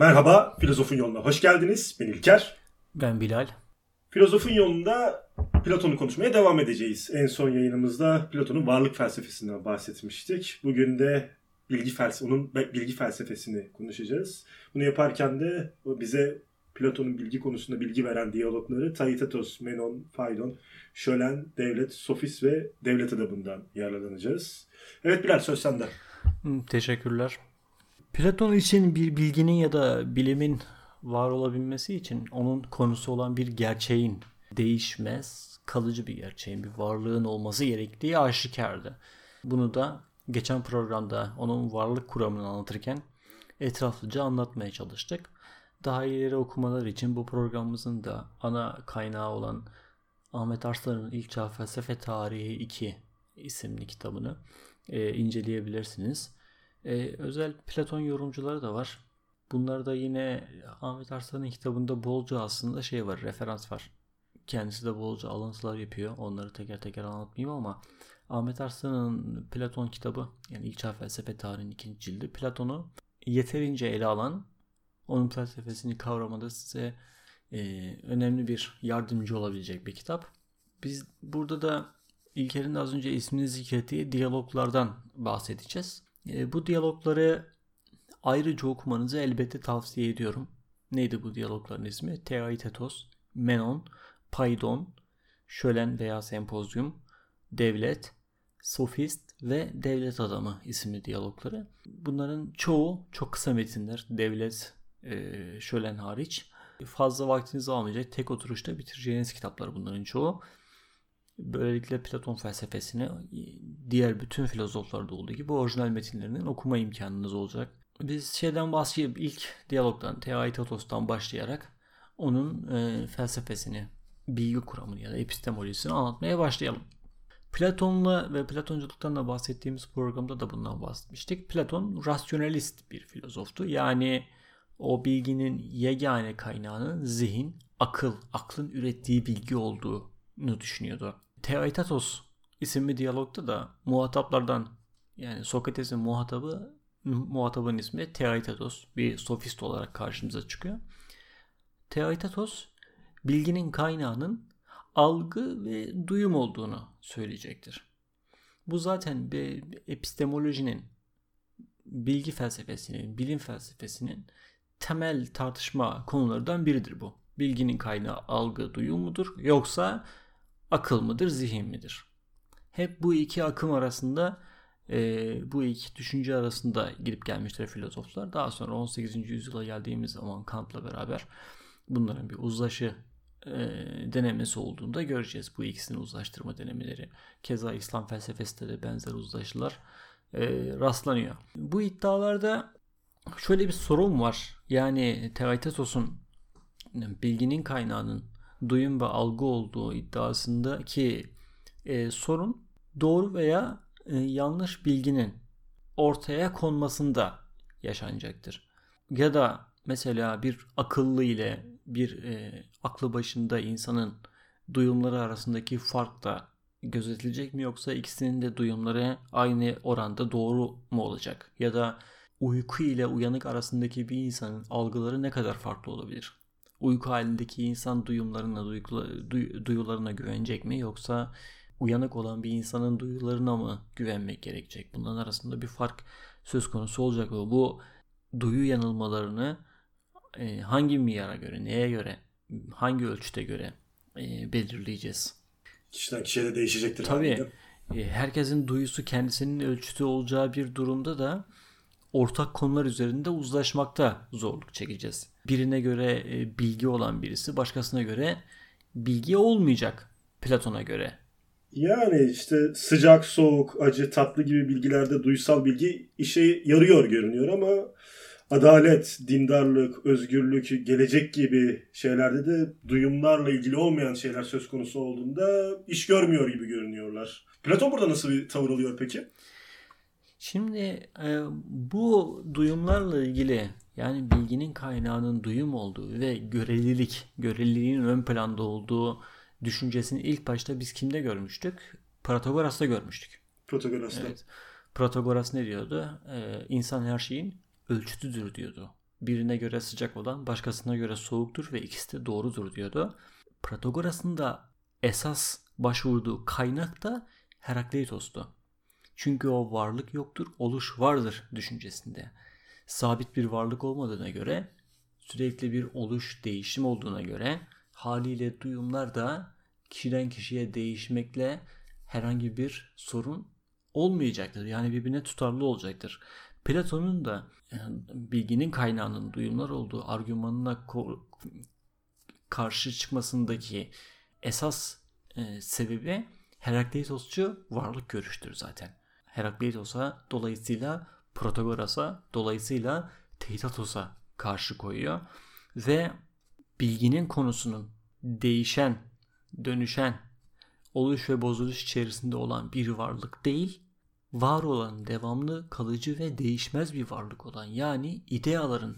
Merhaba, Filozofun Yoluna hoş geldiniz. Ben İlker. Ben Bilal. Filozofun Yolunda Platon'u konuşmaya devam edeceğiz. En son yayınımızda Platon'un varlık felsefesinden bahsetmiştik. Bugün de bilgi felsefe, onun bilgi felsefesini konuşacağız. Bunu yaparken de bize Platon'un bilgi konusunda bilgi veren diyalogları Taitetos, Menon, Phaidon, Şölen, Devlet, Sofis ve Devlet adabından yararlanacağız. Evet Bilal söz sende. Teşekkürler. Platon için bir bilginin ya da bilimin var olabilmesi için onun konusu olan bir gerçeğin değişmez, kalıcı bir gerçeğin, bir varlığın olması gerektiği aşikardı. Bunu da geçen programda onun varlık kuramını anlatırken etraflıca anlatmaya çalıştık. Daha ileri okumalar için bu programımızın da ana kaynağı olan Ahmet Arslan'ın İlk Çağ Felsefe Tarihi 2 isimli kitabını e, inceleyebilirsiniz. E, özel Platon yorumcuları da var. Bunlarda yine Ahmet Arslan'ın kitabında bolca aslında şey var, referans var. Kendisi de bolca alıntılar yapıyor. Onları teker teker anlatmayayım ama Ahmet Arslan'ın Platon kitabı yani İlk Çağ Felsefe Tarihi'nin ikinci cildi Platon'u yeterince ele alan onun felsefesini kavramada size e, önemli bir yardımcı olabilecek bir kitap. Biz burada da İlker'in az önce ismini zikrettiği diyaloglardan bahsedeceğiz. E, bu diyalogları ayrıca okumanızı elbette tavsiye ediyorum. Neydi bu diyalogların ismi? Theaitetos, Menon, Paidon, Şölen veya Sempozyum, Devlet, Sofist ve Devlet Adamı isimli diyalogları. Bunların çoğu çok kısa metinler. Devlet, e, Şölen hariç. Fazla vaktinizi almayacak. Tek oturuşta bitireceğiniz kitaplar bunların çoğu. Böylelikle Platon felsefesini diğer bütün filozoflarda olduğu gibi orijinal metinlerinin okuma imkanınız olacak. Biz şeyden başlayıp ilk diyalogdan, Theaitotos'tan başlayarak onun e, felsefesini, bilgi kuramını ya da epistemolojisini anlatmaya başlayalım. Platon'la ve Platonculuktan da bahsettiğimiz programda da bundan bahsetmiştik. Platon rasyonalist bir filozoftu. Yani o bilginin yegane kaynağının zihin, akıl, aklın ürettiği bilgi olduğunu düşünüyordu. Theaitetos isimli diyalogda da muhataplardan yani Sokrates'in muhatabı muhatabın ismi Theaitetos bir sofist olarak karşımıza çıkıyor. Theaitetos bilginin kaynağının algı ve duyum olduğunu söyleyecektir. Bu zaten bir epistemolojinin bilgi felsefesinin, bilim felsefesinin temel tartışma konularından biridir bu. Bilginin kaynağı algı, duyum mudur yoksa akıl mıdır, zihin midir? Hep bu iki akım arasında e, bu iki düşünce arasında gidip gelmişler filozoflar. Daha sonra 18. yüzyıla geldiğimiz zaman Kant'la beraber bunların bir uzlaşı e, denemesi olduğunda göreceğiz bu ikisini uzlaştırma denemeleri. Keza İslam felsefesinde de benzer uzlaşılar e, rastlanıyor. Bu iddialarda şöyle bir sorun var. Yani Teaitetos'un bilginin kaynağının duyum ve algı olduğu iddiasındaki e, sorun doğru veya e, yanlış bilginin ortaya konmasında yaşanacaktır. Ya da mesela bir akıllı ile bir e, aklı başında insanın duyumları arasındaki fark da gözetilecek mi yoksa ikisinin de duyumları aynı oranda doğru mu olacak? Ya da uyku ile uyanık arasındaki bir insanın algıları ne kadar farklı olabilir? Uyku halindeki insan duyumlarına, duyularına güvenecek mi yoksa uyanık olan bir insanın duyularına mı güvenmek gerekecek? Bunların arasında bir fark söz konusu olacak mı? Bu duyu yanılmalarını e, hangi miyara göre, neye göre, hangi ölçüte göre e, belirleyeceğiz? Kişiden kişiye de değişecektir. Tabii. E, herkesin duyusu kendisinin ölçütü olacağı bir durumda da ortak konular üzerinde uzlaşmakta zorluk çekeceğiz. Birine göre e, bilgi olan birisi başkasına göre bilgi olmayacak Platon'a göre. Yani işte sıcak, soğuk, acı, tatlı gibi bilgilerde duysal bilgi işe yarıyor görünüyor ama adalet, dindarlık, özgürlük, gelecek gibi şeylerde de duyumlarla ilgili olmayan şeyler söz konusu olduğunda iş görmüyor gibi görünüyorlar. Platon burada nasıl bir tavır alıyor peki? Şimdi e, bu duyumlarla ilgili yani bilginin kaynağının duyum olduğu ve görelilik, göreliliğin ön planda olduğu düşüncesini ilk başta biz kimde görmüştük? Protagoras'ta görmüştük. Protagoras'ta. Evet. Protagoras ne diyordu? Ee, insan her şeyin ölçütüdür diyordu. birine göre sıcak olan başkasına göre soğuktur ve ikisi de doğrudur diyordu. Protagoras'ın da esas başvurduğu kaynak da Herakleitos'tu. Çünkü o varlık yoktur, oluş vardır düşüncesinde. Sabit bir varlık olmadığına göre, sürekli bir oluş, değişim olduğuna göre haliyle duyumlar da kişiden kişiye değişmekle herhangi bir sorun olmayacaktır. Yani birbirine tutarlı olacaktır. Platon'un da bilginin kaynağının duyumlar olduğu argümanına karşı çıkmasındaki esas e, sebebi Herakleitosçu varlık görüştür zaten. Herakleitos'a dolayısıyla Protagoras'a dolayısıyla Teitatos'a karşı koyuyor ve bilginin konusunun değişen, dönüşen, oluş ve bozuluş içerisinde olan bir varlık değil, var olan devamlı, kalıcı ve değişmez bir varlık olan yani ideaların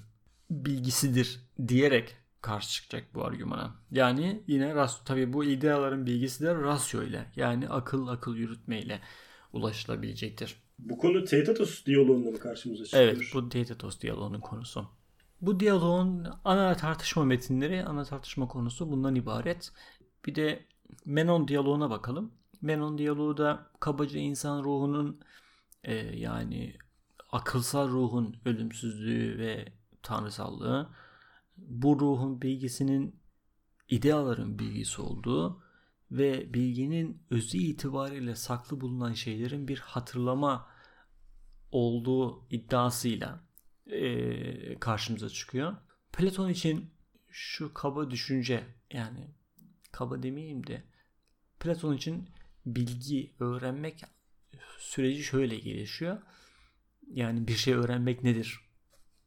bilgisidir diyerek karşı çıkacak bu argümana. Yani yine tabii bu ideaların bilgisi de rasyo ile yani akıl akıl yürütme ile ulaşılabilecektir. Bu konu Teitatos diyaloğunda mı karşımıza çıkıyor? Evet bu Teitatos diyaloğunun konusu. Bu diyaloğun ana tartışma metinleri, ana tartışma konusu bundan ibaret. Bir de Menon diyaloğuna bakalım. Menon diyaloğu da kabaca insan ruhunun e, yani akılsal ruhun ölümsüzlüğü ve tanrısallığı bu ruhun bilgisinin ideaların bilgisi olduğu ve bilginin özü itibariyle saklı bulunan şeylerin bir hatırlama olduğu iddiasıyla e, karşımıza çıkıyor. Platon için şu kaba düşünce yani kaba demeyeyim de Platon için bilgi öğrenmek süreci şöyle gelişiyor. Yani bir şey öğrenmek nedir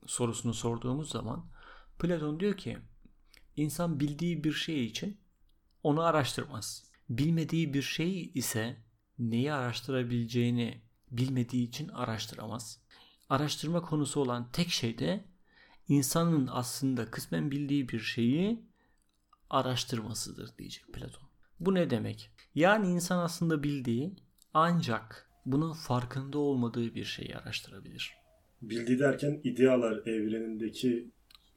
sorusunu sorduğumuz zaman Platon diyor ki insan bildiği bir şey için onu araştırmaz. Bilmediği bir şey ise neyi araştırabileceğini bilmediği için araştıramaz. Araştırma konusu olan tek şey de insanın aslında kısmen bildiği bir şeyi araştırmasıdır diyecek Platon. Bu ne demek? Yani insan aslında bildiği ancak bunun farkında olmadığı bir şeyi araştırabilir. Bildiği derken idealar evrenindeki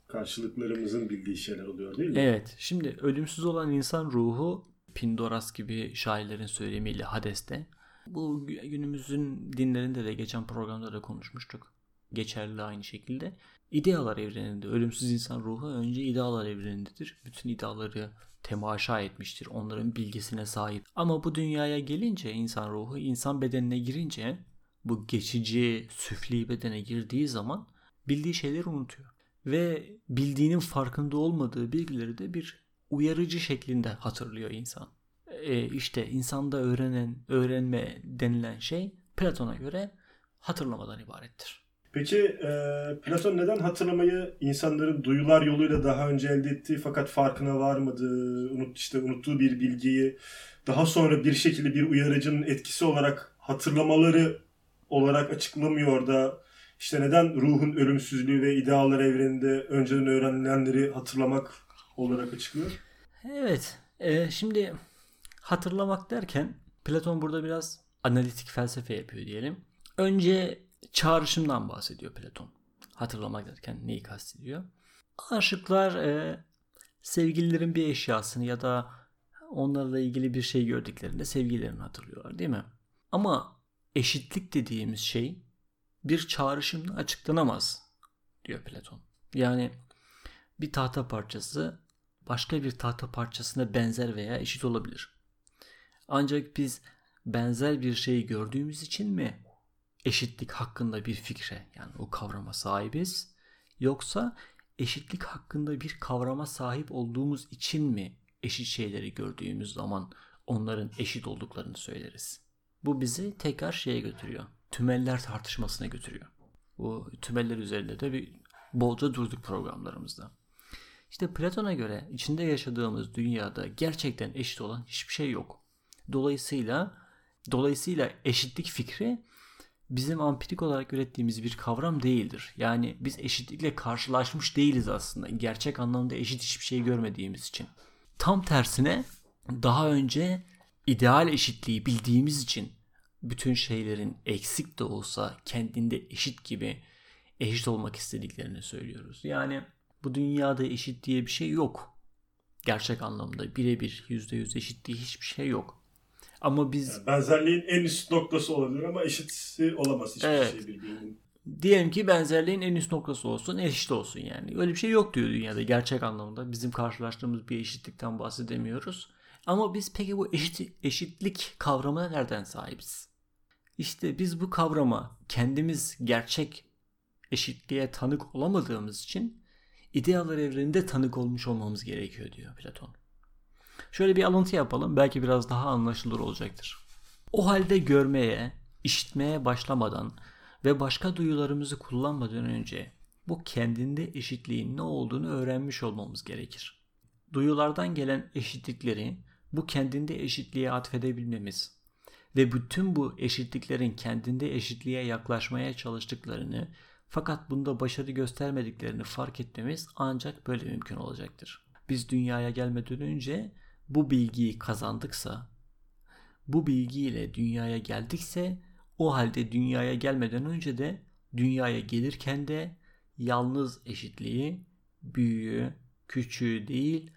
karşılıklarımızın bildiği şeyler oluyor değil mi? Evet. Şimdi ölümsüz olan insan ruhu Pindoras gibi şairlerin söylemiyle Hades'te. Bu günümüzün dinlerinde de geçen programda da konuşmuştuk. Geçerli aynı şekilde. İdealar evreninde ölümsüz insan ruhu önce idealar evrenindedir. Bütün ideaları temaşa etmiştir. Onların bilgisine sahip. Ama bu dünyaya gelince insan ruhu insan bedenine girince bu geçici süfli bedene girdiği zaman bildiği şeyleri unutuyor ve bildiğinin farkında olmadığı bilgileri de bir uyarıcı şeklinde hatırlıyor insan. E işte insanda öğrenen, öğrenme denilen şey Platon'a göre hatırlamadan ibarettir. Peki e, Platon neden hatırlamayı insanların duyular yoluyla daha önce elde ettiği fakat farkına varmadığı, unut, işte unuttuğu bir bilgiyi daha sonra bir şekilde bir uyarıcının etkisi olarak hatırlamaları olarak açıklamıyor da işte neden ruhun ölümsüzlüğü ve idealar evreninde önceden öğrenilenleri hatırlamak olarak açıklıyor? Evet. E, şimdi hatırlamak derken Platon burada biraz analitik felsefe yapıyor diyelim. Önce çağrışımdan bahsediyor Platon. Hatırlamak derken neyi kastediyor? Aşıklar e, sevgililerin bir eşyasını ya da onlarla ilgili bir şey gördüklerinde sevgililerini hatırlıyorlar değil mi? Ama eşitlik dediğimiz şey bir çağrışımla açıklanamaz diyor Platon. Yani bir tahta parçası başka bir tahta parçasına benzer veya eşit olabilir. Ancak biz benzer bir şeyi gördüğümüz için mi eşitlik hakkında bir fikre yani o kavrama sahibiz yoksa eşitlik hakkında bir kavrama sahip olduğumuz için mi eşit şeyleri gördüğümüz zaman onların eşit olduklarını söyleriz. Bu bizi tekrar şeye götürüyor tümeller tartışmasına götürüyor. Bu tümeller üzerinde de bir bolca durduk programlarımızda. İşte Platon'a göre içinde yaşadığımız dünyada gerçekten eşit olan hiçbir şey yok. Dolayısıyla dolayısıyla eşitlik fikri bizim ampirik olarak ürettiğimiz bir kavram değildir. Yani biz eşitlikle karşılaşmış değiliz aslında. Gerçek anlamda eşit hiçbir şey görmediğimiz için. Tam tersine daha önce ideal eşitliği bildiğimiz için bütün şeylerin eksik de olsa kendinde eşit gibi eşit olmak istediklerini söylüyoruz. Yani bu dünyada eşit diye bir şey yok. Gerçek anlamda birebir yüzde yüz eşit diye hiçbir şey yok. Ama biz... Yani benzerliğin en üst noktası olabilir ama eşit olamaz hiçbir evet. şey birbirinin. Diyelim ki benzerliğin en üst noktası olsun, eşit olsun yani. Öyle bir şey yok diyor dünyada gerçek anlamda. Bizim karşılaştığımız bir eşitlikten bahsedemiyoruz. Ama biz peki bu eşit, eşitlik kavramına nereden sahibiz? İşte biz bu kavrama kendimiz gerçek eşitliğe tanık olamadığımız için idealar evreninde tanık olmuş olmamız gerekiyor diyor Platon. Şöyle bir alıntı yapalım belki biraz daha anlaşılır olacaktır. O halde görmeye, işitmeye başlamadan ve başka duyularımızı kullanmadan önce bu kendinde eşitliğin ne olduğunu öğrenmiş olmamız gerekir. Duyulardan gelen eşitlikleri bu kendinde eşitliğe atfedebilmemiz ve bütün bu eşitliklerin kendinde eşitliğe yaklaşmaya çalıştıklarını fakat bunda başarı göstermediklerini fark etmemiz ancak böyle mümkün olacaktır. Biz dünyaya gelmeden önce bu bilgiyi kazandıksa, bu bilgiyle dünyaya geldikse o halde dünyaya gelmeden önce de dünyaya gelirken de yalnız eşitliği, büyüğü, küçüğü değil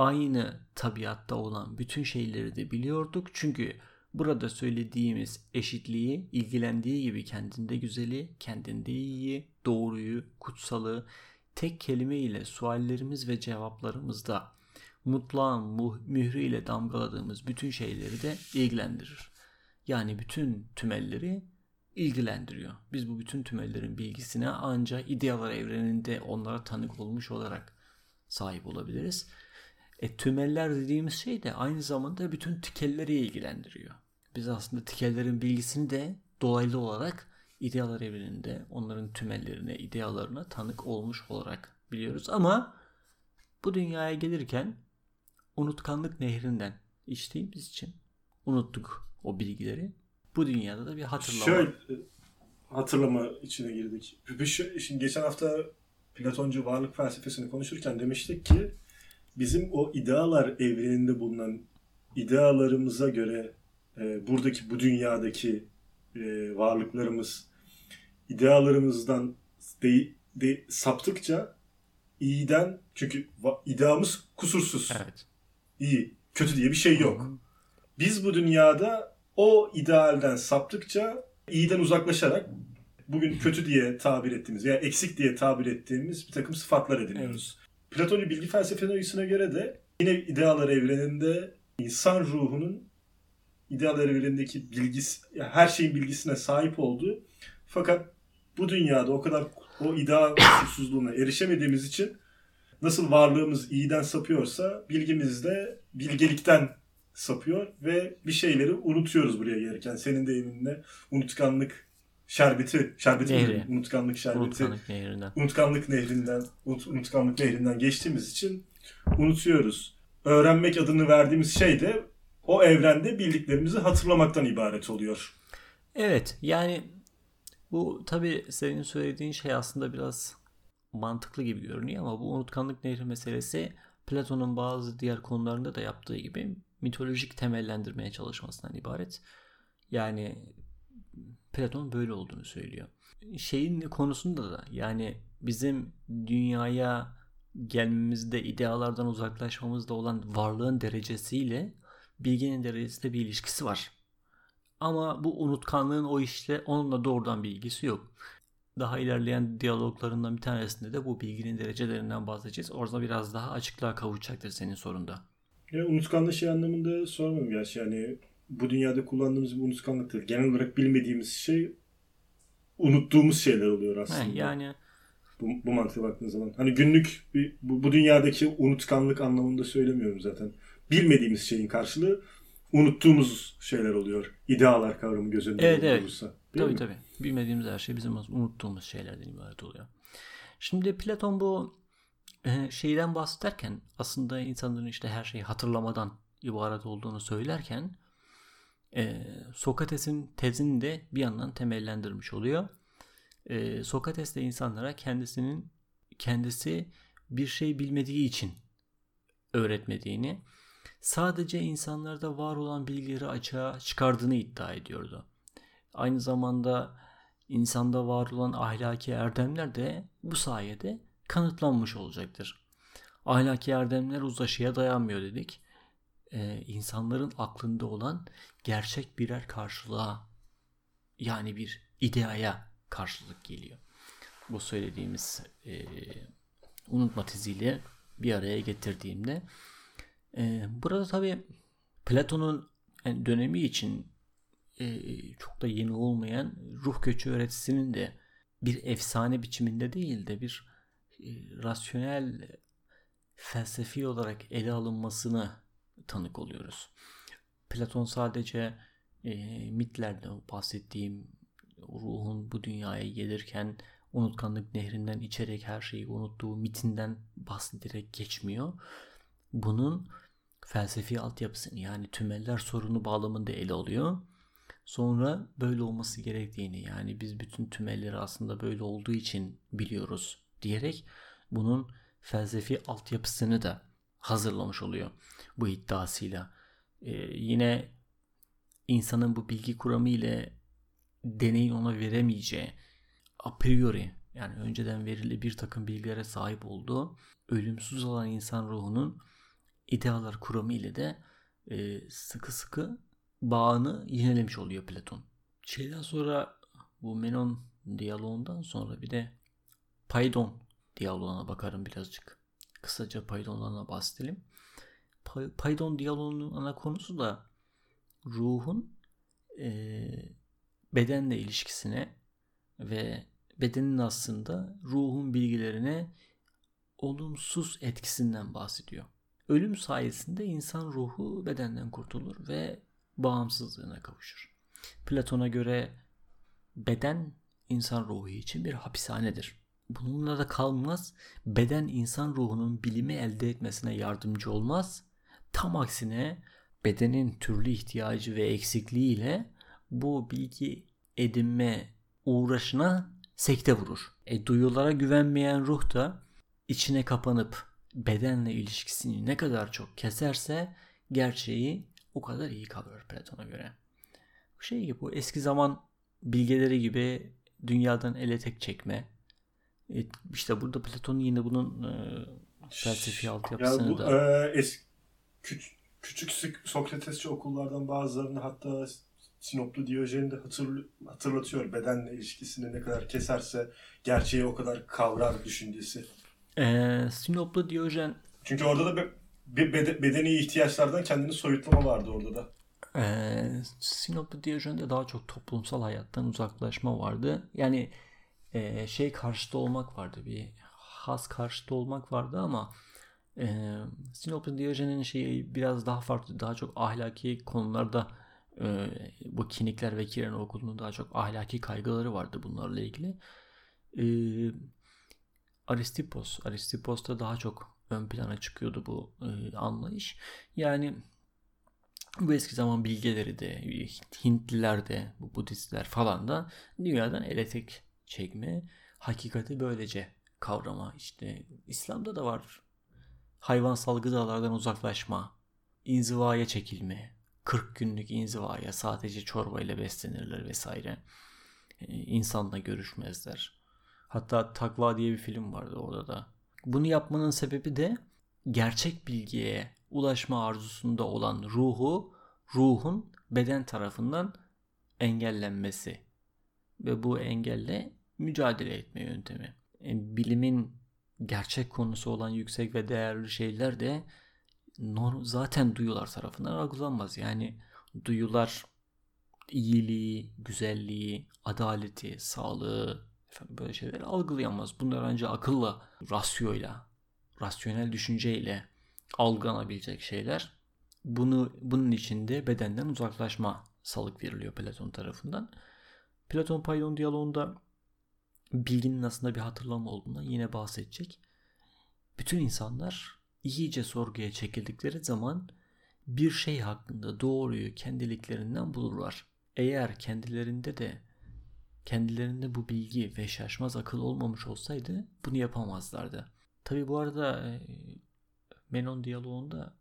aynı tabiatta olan bütün şeyleri de biliyorduk. Çünkü burada söylediğimiz eşitliği ilgilendiği gibi kendinde güzeli, kendinde iyiyi, doğruyu, kutsalı tek kelime ile suallerimiz ve cevaplarımızda mutlağın mührü ile damgaladığımız bütün şeyleri de ilgilendirir. Yani bütün tümelleri ilgilendiriyor. Biz bu bütün tümellerin bilgisine ancak idealar evreninde onlara tanık olmuş olarak sahip olabiliriz. E, tümeller dediğimiz şey de aynı zamanda bütün tikelleri ilgilendiriyor. Biz aslında tikellerin bilgisini de dolaylı olarak idealar evreninde onların tümellerine, idealarına tanık olmuş olarak biliyoruz. Ama bu dünyaya gelirken unutkanlık nehrinden içtiğimiz için unuttuk o bilgileri. Bu dünyada da bir hatırlama. Şöyle hatırlama içine girdik. Şimdi geçen hafta Platoncu varlık felsefesini konuşurken demiştik ki bizim o idealar evreninde bulunan idealarımıza göre e, buradaki bu dünyadaki e, varlıklarımız idealarımızdan de, de, saptıkça iyiden çünkü ideamız kusursuz. Evet. İyi, kötü diye bir şey yok. Biz bu dünyada o idealden saptıkça iyiden uzaklaşarak bugün kötü diye tabir ettiğimiz veya eksik diye tabir ettiğimiz bir takım sıfatlar ediniyoruz. Platoncu bilgi felsefesine göre de yine idealar evreninde insan ruhunun idealar evrenindeki bilgisi, yani her şeyin bilgisine sahip olduğu fakat bu dünyada o kadar o ideal kusursuzluğuna erişemediğimiz için nasıl varlığımız iyiden sapıyorsa bilgimiz de bilgelikten sapıyor ve bir şeyleri unutuyoruz buraya gelirken. Senin deyiminle unutkanlık şerbeti, şerbeti Nehri. Unutkanlık şerbeti. Unutkanlık nehrinden. Unutkanlık nehrinden, unut, unutkanlık nehrinden geçtiğimiz için unutuyoruz. Öğrenmek adını verdiğimiz şey de o evrende bildiklerimizi hatırlamaktan ibaret oluyor. Evet yani bu tabi senin söylediğin şey aslında biraz mantıklı gibi görünüyor ama bu unutkanlık nehri meselesi Platon'un bazı diğer konularında da yaptığı gibi mitolojik temellendirmeye çalışmasından ibaret. Yani Platon böyle olduğunu söylüyor. Şeyin konusunda da yani bizim dünyaya gelmemizde idealardan uzaklaşmamızda olan varlığın derecesiyle bilginin derecesinde bir ilişkisi var. Ama bu unutkanlığın o işle onunla doğrudan bir ilgisi yok. Daha ilerleyen diyaloglarından bir tanesinde de bu bilginin derecelerinden bahsedeceğiz. Orada biraz daha açıklığa kavuşacaktır senin sorunda. Ya, unutkanlığı şey anlamında sormam gerçi yani bu dünyada kullandığımız bir unutkanlık değil. Genel olarak bilmediğimiz şey unuttuğumuz şeyler oluyor aslında. He, yani bu, bu mantığa baktığın zaman. Hani günlük bir, bu, bu dünyadaki unutkanlık anlamında söylemiyorum zaten. Bilmediğimiz şeyin karşılığı unuttuğumuz şeyler oluyor. İdealar kavramı göz önünde evet, evet. olursa. Tabii mi? tabii. Bilmediğimiz her şey bizim unuttuğumuz şeylerden ibaret oluyor. Şimdi Platon bu e, şeyden bahsederken aslında insanların işte her şeyi hatırlamadan ibaret olduğunu söylerken e, Sokrates'in tezini de bir yandan temellendirmiş oluyor. E, Sokrates de insanlara kendisinin kendisi bir şey bilmediği için öğretmediğini, sadece insanlarda var olan bilgileri açığa çıkardığını iddia ediyordu. Aynı zamanda insanda var olan ahlaki erdemler de bu sayede kanıtlanmış olacaktır. Ahlaki erdemler uzlaşıya dayanmıyor dedik. Ee, insanların aklında olan gerçek birer karşılığa yani bir ideaya karşılık geliyor. Bu söylediğimiz e, unutma tiziyle bir araya getirdiğimde e, burada tabi Platon'un dönemi için e, çok da yeni olmayan ruh göçü öğretisinin de bir efsane biçiminde değil de bir e, rasyonel felsefi olarak ele alınmasını tanık oluyoruz. Platon sadece e, mitlerde bahsettiğim ruhun bu dünyaya gelirken unutkanlık nehrinden içerek her şeyi unuttuğu mitinden bahsederek geçmiyor. Bunun felsefi altyapısını yani tümeller sorunu bağlamında ele alıyor. Sonra böyle olması gerektiğini yani biz bütün tümelleri aslında böyle olduğu için biliyoruz diyerek bunun felsefi altyapısını da hazırlamış oluyor bu iddiasıyla. Ee, yine insanın bu bilgi kuramı ile deneyin ona veremeyeceği a priori yani önceden verili bir takım bilgilere sahip olduğu ölümsüz olan insan ruhunun idealar kuramı ile de e, sıkı sıkı bağını yinelemiş oluyor Platon. Şeyden sonra bu Menon diyaloğundan sonra bir de Paydon diyaloğuna bakarım birazcık. Kısaca Paydon'dan bahsedelim. Paydon diyaloğunun ana konusu da ruhun e, bedenle ilişkisine ve bedenin aslında ruhun bilgilerine olumsuz etkisinden bahsediyor. Ölüm sayesinde insan ruhu bedenden kurtulur ve bağımsızlığına kavuşur. Platon'a göre beden insan ruhu için bir hapishanedir. Bununla da kalmaz. Beden insan ruhunun bilimi elde etmesine yardımcı olmaz. Tam aksine bedenin türlü ihtiyacı ve eksikliğiyle bu bilgi edinme uğraşına sekte vurur. E, duyulara güvenmeyen ruh da içine kapanıp bedenle ilişkisini ne kadar çok keserse gerçeği o kadar iyi kalıyor Platon'a göre. Şey gibi bu eski zaman bilgeleri gibi dünyadan ele tek çekme. E, işte burada Platon'un yine bunun e, felsefi altyapısını yani bu, da... E, es, küç, küçük Sokratesçi okullardan bazılarını hatta Sinoplu Diyojen'i de hatırl hatırlatıyor. Bedenle ilişkisini ne kadar keserse gerçeği o kadar kavrar düşüncesi. Ee, Sinoplu Diyojen çünkü orada da bir bedeni ihtiyaçlardan kendini soyutlama vardı orada da. Ee, Sinoplu Diyojen'de daha çok toplumsal hayattan uzaklaşma vardı. Yani e, şey karşıtı olmak vardı. Bir has karşıtı olmak vardı ama e, Sinoplu Diyojen'in şeyi biraz daha farklı. Daha çok ahlaki konularda e, bu Kinikler ve Kiren okulunun daha çok ahlaki kaygıları vardı bunlarla ilgili. E, Aristippos, Aristippos'ta daha çok ön plana çıkıyordu bu e, anlayış. Yani bu eski zaman bilgeleri de Hintliler de bu Budistler falan da dünyadan elektrik çekme hakikati böylece kavrama işte İslam'da da var hayvansal gıdalardan uzaklaşma inzivaya çekilme 40 günlük inzivaya sadece çorba ile beslenirler vesaire ee, insanla görüşmezler hatta Takva diye bir film vardı orada da bunu yapmanın sebebi de gerçek bilgiye ulaşma arzusunda olan ruhu, ruhun beden tarafından engellenmesi ve bu engelle mücadele etme yöntemi. E, bilimin gerçek konusu olan yüksek ve değerli şeyler de zaten duyular tarafından algılanmaz. Yani duyular iyiliği, güzelliği, adaleti, sağlığı, Efendim böyle şeyleri algılayamaz. Bunlar ancak akılla, rasyoyla, rasyonel düşünceyle algılanabilecek şeyler. Bunu bunun içinde bedenden uzaklaşma salık veriliyor Platon tarafından. Platon Paydon diyaloğunda bilginin aslında bir hatırlama olduğuna yine bahsedecek. Bütün insanlar iyice sorguya çekildikleri zaman bir şey hakkında doğruyu kendiliklerinden bulurlar. Eğer kendilerinde de kendilerinde bu bilgi ve şaşmaz akıl olmamış olsaydı bunu yapamazlardı. Tabi bu arada e, Menon diyaloğunda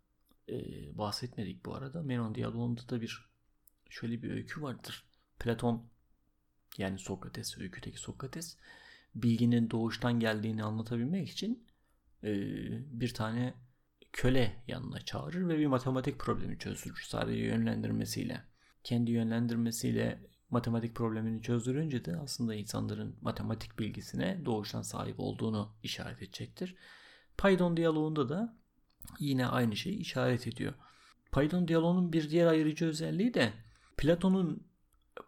e, bahsetmedik bu arada. Menon diyaloğunda da bir şöyle bir öykü vardır. Platon yani Sokrates, öyküdeki Sokrates bilginin doğuştan geldiğini anlatabilmek için e, bir tane köle yanına çağırır ve bir matematik problemi çözdürür sadece yönlendirmesiyle. Kendi yönlendirmesiyle matematik problemini çözdürünce de aslında insanların matematik bilgisine doğuştan sahip olduğunu işaret edecektir. Python diyaloğunda da yine aynı şeyi işaret ediyor. Python diyaloğunun bir diğer ayırıcı özelliği de Platon'un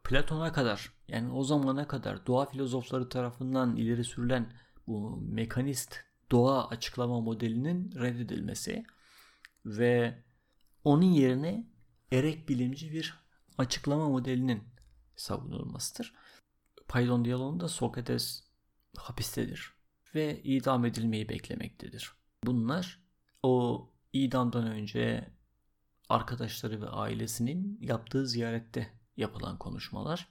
Platon'a kadar yani o zamana kadar doğa filozofları tarafından ileri sürülen bu mekanist doğa açıklama modelinin reddedilmesi ve onun yerine erek bilimci bir açıklama modelinin savunulmasıdır. Python diyaloğunda Sokrates hapistedir ve idam edilmeyi beklemektedir. Bunlar o idamdan önce arkadaşları ve ailesinin yaptığı ziyarette yapılan konuşmalar.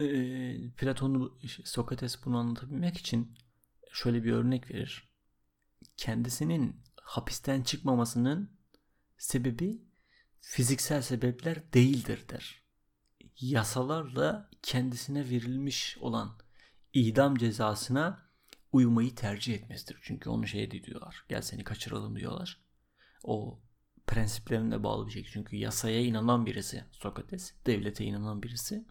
Ee, Platon, Sokrates bunu anlatabilmek için şöyle bir örnek verir. Kendisinin hapisten çıkmamasının sebebi fiziksel sebepler değildir der. Yasalarla kendisine verilmiş olan idam cezasına uyumayı tercih etmesidir. Çünkü onu şey diyorlar. Gel seni kaçıralım diyorlar. O prensiplerine bağlı bir şey. Çünkü yasaya inanan birisi Sokrates, devlete inanan birisi,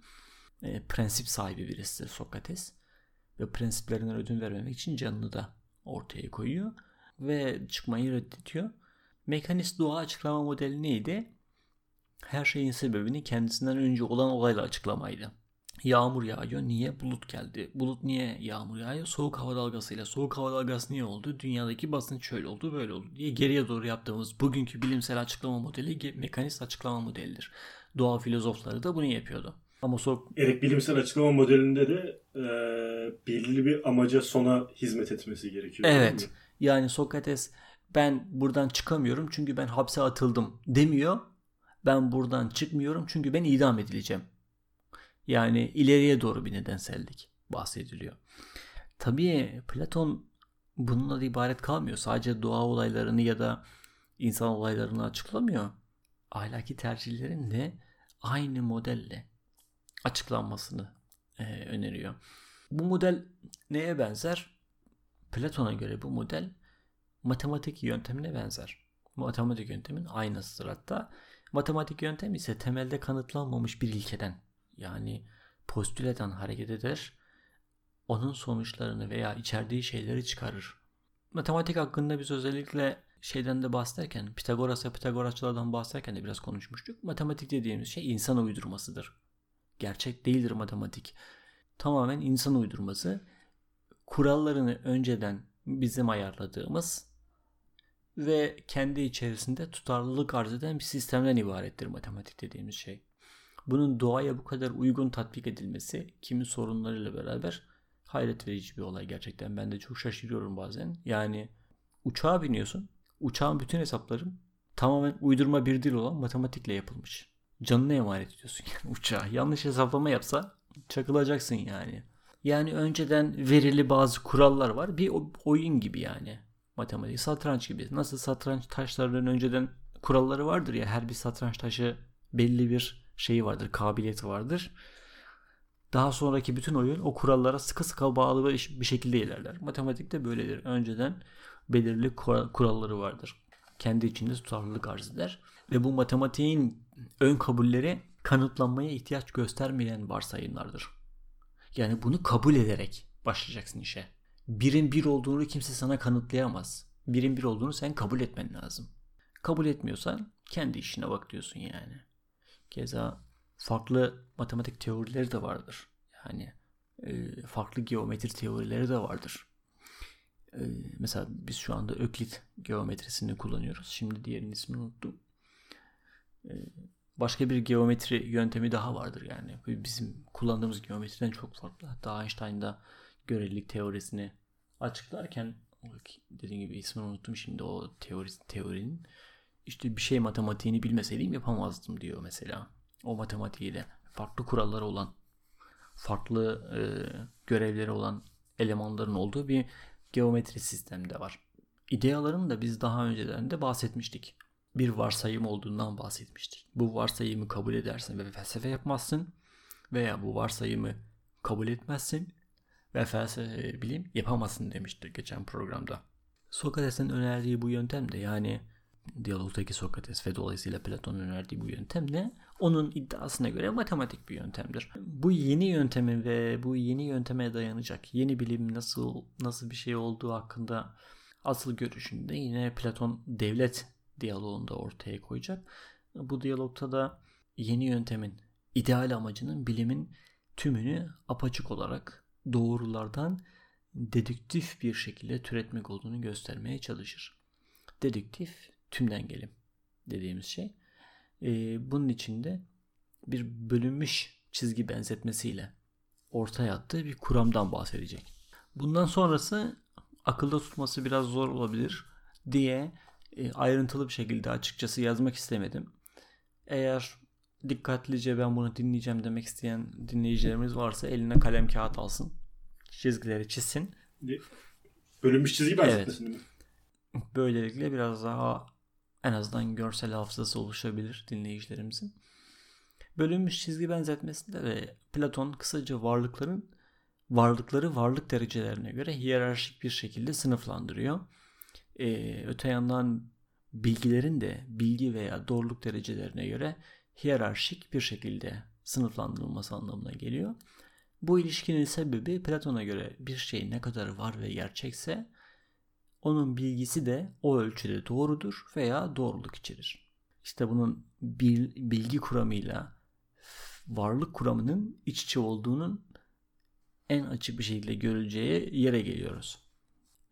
e, prensip sahibi birisi Sokrates ve prensiplerinden ödün vermemek için canını da ortaya koyuyor ve çıkmayı reddediyor. Mekanist doğa açıklama modeli neydi? Her şeyin sebebini kendisinden önce olan olayla açıklamaydı. Yağmur yağıyor. Niye? Bulut geldi. Bulut niye yağmur yağıyor? Soğuk hava dalgasıyla. Soğuk hava dalgası niye oldu? Dünyadaki basınç şöyle oldu böyle oldu diye geriye doğru yaptığımız bugünkü bilimsel açıklama modeli mekanist açıklama modelidir. Doğa filozofları da bunu yapıyordu. Ama soğuk... Erik bilimsel açıklama modelinde de e, belirli bir amaca sona hizmet etmesi gerekiyor. Evet. Yani Sokrates ben buradan çıkamıyorum çünkü ben hapse atıldım demiyor. Ben buradan çıkmıyorum çünkü ben idam edileceğim. Yani ileriye doğru bir nedensellik bahsediliyor. Tabii Platon bununla da ibaret kalmıyor. Sadece doğa olaylarını ya da insan olaylarını açıklamıyor. Ahlaki tercihlerin de aynı modelle açıklanmasını e, öneriyor. Bu model neye benzer? Platon'a göre bu model matematik yöntemine benzer. Matematik yöntemin aynısıdır hatta. Matematik yöntem ise temelde kanıtlanmamış bir ilkeden yani postüleden hareket eder, onun sonuçlarını veya içerdiği şeyleri çıkarır. Matematik hakkında biz özellikle şeyden de bahsederken, Pitagoras ve Pitagorasçılardan bahsederken de biraz konuşmuştuk. Matematik dediğimiz şey insan uydurmasıdır. Gerçek değildir matematik. Tamamen insan uydurması. Kurallarını önceden bizim ayarladığımız ve kendi içerisinde tutarlılık arz eden bir sistemden ibarettir matematik dediğimiz şey. Bunun doğaya bu kadar uygun tatbik edilmesi kimi sorunlarıyla beraber hayret verici bir olay gerçekten. Ben de çok şaşırıyorum bazen. Yani uçağa biniyorsun. Uçağın bütün hesapların tamamen uydurma bir dil olan matematikle yapılmış. Canını emanet ediyorsun yani uçağa. Yanlış hesaplama yapsa çakılacaksın yani. Yani önceden verili bazı kurallar var. Bir oyun gibi yani. Matematik, satranç gibi. Nasıl satranç taşlarının önceden kuralları vardır ya. Her bir satranç taşı belli bir şeyi vardır, kabiliyeti vardır. Daha sonraki bütün oyun o kurallara sıkı sıkı bağlı bir şekilde ilerler. Matematikte böyledir. Önceden belirli kuralları vardır. Kendi içinde tutarlılık arz eder. Ve bu matematiğin ön kabulleri kanıtlanmaya ihtiyaç göstermeyen varsayımlardır. Yani bunu kabul ederek başlayacaksın işe. Birin bir olduğunu kimse sana kanıtlayamaz. Birin bir olduğunu sen kabul etmen lazım. Kabul etmiyorsan kendi işine bak diyorsun yani. Keza farklı matematik teorileri de vardır. Yani e, farklı geometri teorileri de vardır. E, mesela biz şu anda Öklit geometrisini kullanıyoruz. Şimdi diğerinin ismini unuttum. E, başka bir geometri yöntemi daha vardır yani. Bizim kullandığımız geometriden çok farklı. Hatta Einstein'da görelilik teorisini açıklarken dediğim gibi ismini unuttum şimdi o teori, teorinin işte bir şey matematiğini bilmeseydim yapamazdım diyor mesela. O matematiğiyle farklı kuralları olan, farklı e, görevleri olan elemanların olduğu bir geometri sistemde var. İdeaların da biz daha önceden de bahsetmiştik. Bir varsayım olduğundan bahsetmiştik. Bu varsayımı kabul edersin ve felsefe yapmazsın veya bu varsayımı kabul etmezsin ve felsefe bilim yapamazsın demiştir geçen programda. Sokrates'in önerdiği bu yöntem de yani diyalogdaki Sokrates ve dolayısıyla Platon'un önerdiği bu yöntem de onun iddiasına göre matematik bir yöntemdir. Bu yeni yöntemi ve bu yeni yönteme dayanacak yeni bilim nasıl nasıl bir şey olduğu hakkında asıl görüşünde yine Platon devlet diyaloğunda ortaya koyacak. Bu diyalogta da yeni yöntemin ideal amacının bilimin tümünü apaçık olarak doğrulardan dedüktif bir şekilde türetmek olduğunu göstermeye çalışır. Dedüktif tümden gelim dediğimiz şey. Ee, bunun içinde bir bölünmüş çizgi benzetmesiyle ortaya attığı bir kuramdan bahsedecek. Bundan sonrası akılda tutması biraz zor olabilir diye e, ayrıntılı bir şekilde açıkçası yazmak istemedim. Eğer dikkatlice ben bunu dinleyeceğim demek isteyen dinleyicilerimiz varsa eline kalem kağıt alsın. Çizgileri çizsin. Bölünmüş çizgi benzetmesini evet. mi? Böylelikle biraz daha en azından görsel hafızası oluşabilir dinleyicilerimizin. Bölünmüş çizgi benzetmesinde ve Platon kısaca varlıkların varlıkları varlık derecelerine göre hiyerarşik bir şekilde sınıflandırıyor. Ee, öte yandan bilgilerin de bilgi veya doğruluk derecelerine göre hiyerarşik bir şekilde sınıflandırılması anlamına geliyor. Bu ilişkinin sebebi Platon'a göre bir şey ne kadar var ve gerçekse onun bilgisi de o ölçüde doğrudur veya doğruluk içerir. İşte bunun bilgi kuramıyla varlık kuramının iç içe olduğunun en açık bir şekilde görüleceği yere geliyoruz.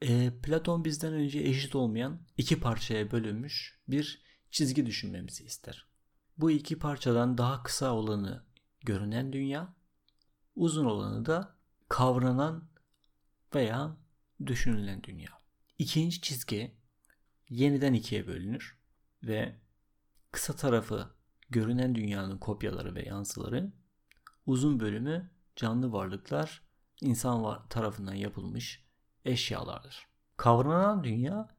E, Platon bizden önce eşit olmayan iki parçaya bölünmüş bir çizgi düşünmemizi ister. Bu iki parçadan daha kısa olanı görünen dünya, uzun olanı da kavranan veya düşünülen dünya. İkinci çizgi yeniden ikiye bölünür ve kısa tarafı görünen dünyanın kopyaları ve yansıları, uzun bölümü canlı varlıklar insan tarafından yapılmış eşyalardır. Kavranan dünya